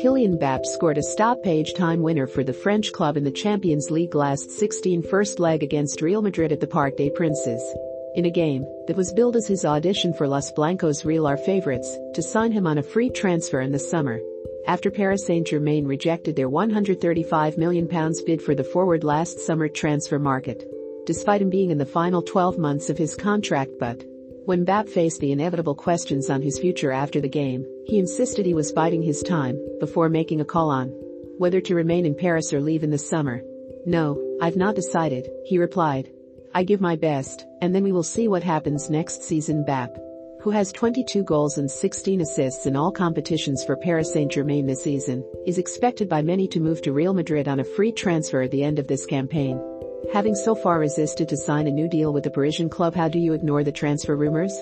Kylian Mbappe scored a stop-page time winner for the French club in the Champions League last 16 first leg against Real Madrid at the Parc des Princes. In a game that was billed as his audition for Los Blancos Real are favorites to sign him on a free transfer in the summer. After Paris Saint-Germain rejected their £135 million bid for the forward last summer transfer market. Despite him being in the final 12 months of his contract but when Mbappe faced the inevitable questions on his future after the game, he insisted he was biding his time before making a call on whether to remain in Paris or leave in the summer. No, I've not decided, he replied. I give my best, and then we will see what happens next season. Mbappe. who has 22 goals and 16 assists in all competitions for Paris Saint-Germain this season, is expected by many to move to Real Madrid on a free transfer at the end of this campaign. Having so far resisted to sign a new deal with the Parisian club how do you ignore the transfer rumors?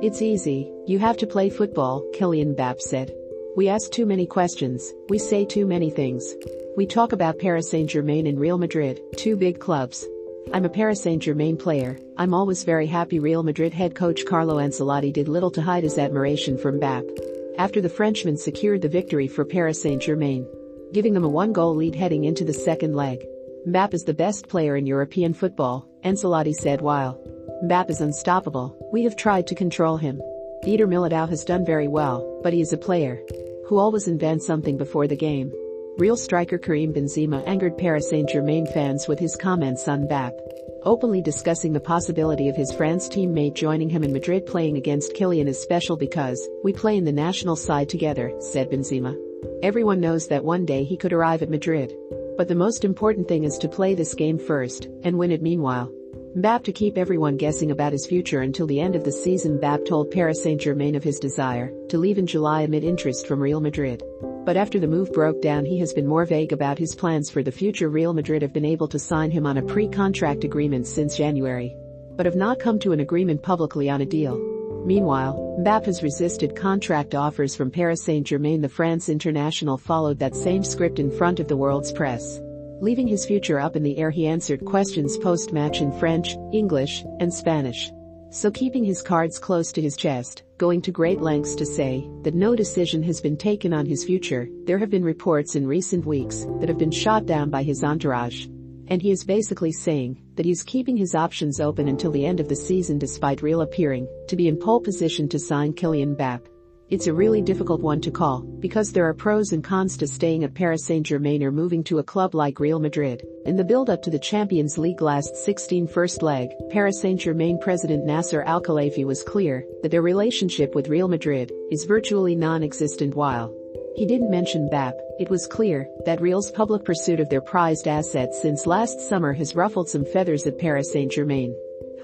It's easy, you have to play football, Kylian Mbappe said. We ask too many questions, we say too many things. We talk about Paris Saint-Germain and Real Madrid, two big clubs. I'm a Paris Saint-Germain player, I'm always very happy Real Madrid head coach Carlo Ancelotti did little to hide his admiration from Mbappe. After the Frenchman secured the victory for Paris Saint-Germain, giving them a one-goal lead heading into the second leg. Mbappe is the best player in European football, Ancelotti said while Mbappe is unstoppable, we have tried to control him. Eder Militao has done very well, but he is a player who always invents something before the game. Real striker Karim Benzema angered Paris Saint-Germain fans with his comments on Mbappe, openly discussing the possibility of his France teammate joining him in Madrid playing against Kylian is special because we play in the national side together, said Benzema. Everyone knows that one day he could arrive at Madrid. But the most important thing is to play this game first and win it meanwhile. Mbappe to keep everyone guessing about his future until the end of the season Mbappe told Paris Saint-Germain of his desire to leave in July amid interest from Real Madrid. But after the move broke down he has been more vague about his plans for the future Real Madrid have been able to sign him on a pre-contract agreement since January. But have not come to an agreement publicly on a deal. Meanwhile, Mbappe has resisted contract offers from Paris Saint-Germain the France international followed that same script in front of the world's press. Leaving his future up in the air he answered questions post-match in French, English, and Spanish. So keeping his cards close to his chest, going to great lengths to say that no decision has been taken on his future, there have been reports in recent weeks that have been shot down by his entourage and he is basically saying that he's keeping his options open until the end of the season despite Real appearing to be in pole position to sign Kylian Mbappe. It's a really difficult one to call because there are pros and cons to staying at Paris Saint-Germain or moving to a club like Real Madrid. In the build-up to the Champions League last 16 first leg, Paris Saint-Germain president Nasser Al-Khelaifi was clear that their relationship with Real Madrid is virtually non-existent while he didn't mention Mbappe, It was clear that Real's public pursuit of their prized assets since last summer has ruffled some feathers at Paris Saint-Germain.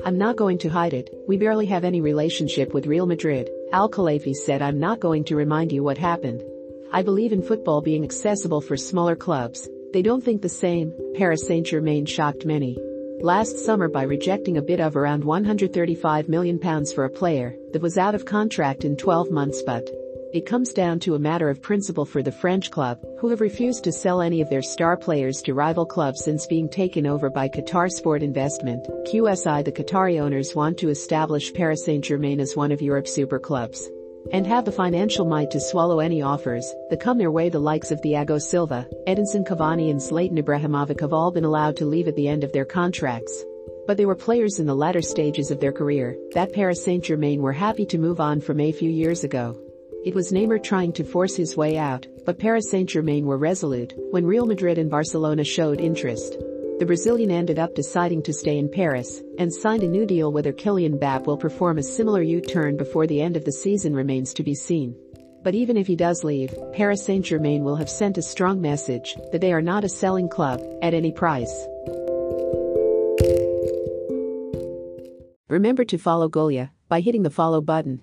I'm not going to hide it, we barely have any relationship with Real Madrid, Al-Khelaifi said I'm not going to remind you what happened. I believe in football being accessible for smaller clubs. They don't think the same, Paris Saint-Germain shocked many. Last summer by rejecting a bid of around £135 million for a player that was out of contract in 12 months but it comes down to a matter of principle for the French club, who have refused to sell any of their star players to rival clubs since being taken over by Qatar Sport Investment, QSI the Qatari owners want to establish Paris Saint-Germain as one of Europe's super clubs. And have the financial might to swallow any offers that come their way the likes of Thiago Silva, Edinson Cavani and Zlatan Ibrahimovic have all been allowed to leave at the end of their contracts. But they were players in the latter stages of their career that Paris Saint-Germain were happy to move on from a few years ago. It was Neymar trying to force his way out, but Paris Saint-Germain were resolute when Real Madrid and Barcelona showed interest. The Brazilian ended up deciding to stay in Paris and signed a new deal whether Kylian Mbappe will perform a similar U-turn before the end of the season remains to be seen. But even if he does leave, Paris Saint-Germain will have sent a strong message that they are not a selling club at any price. Remember to follow Golia by hitting the follow button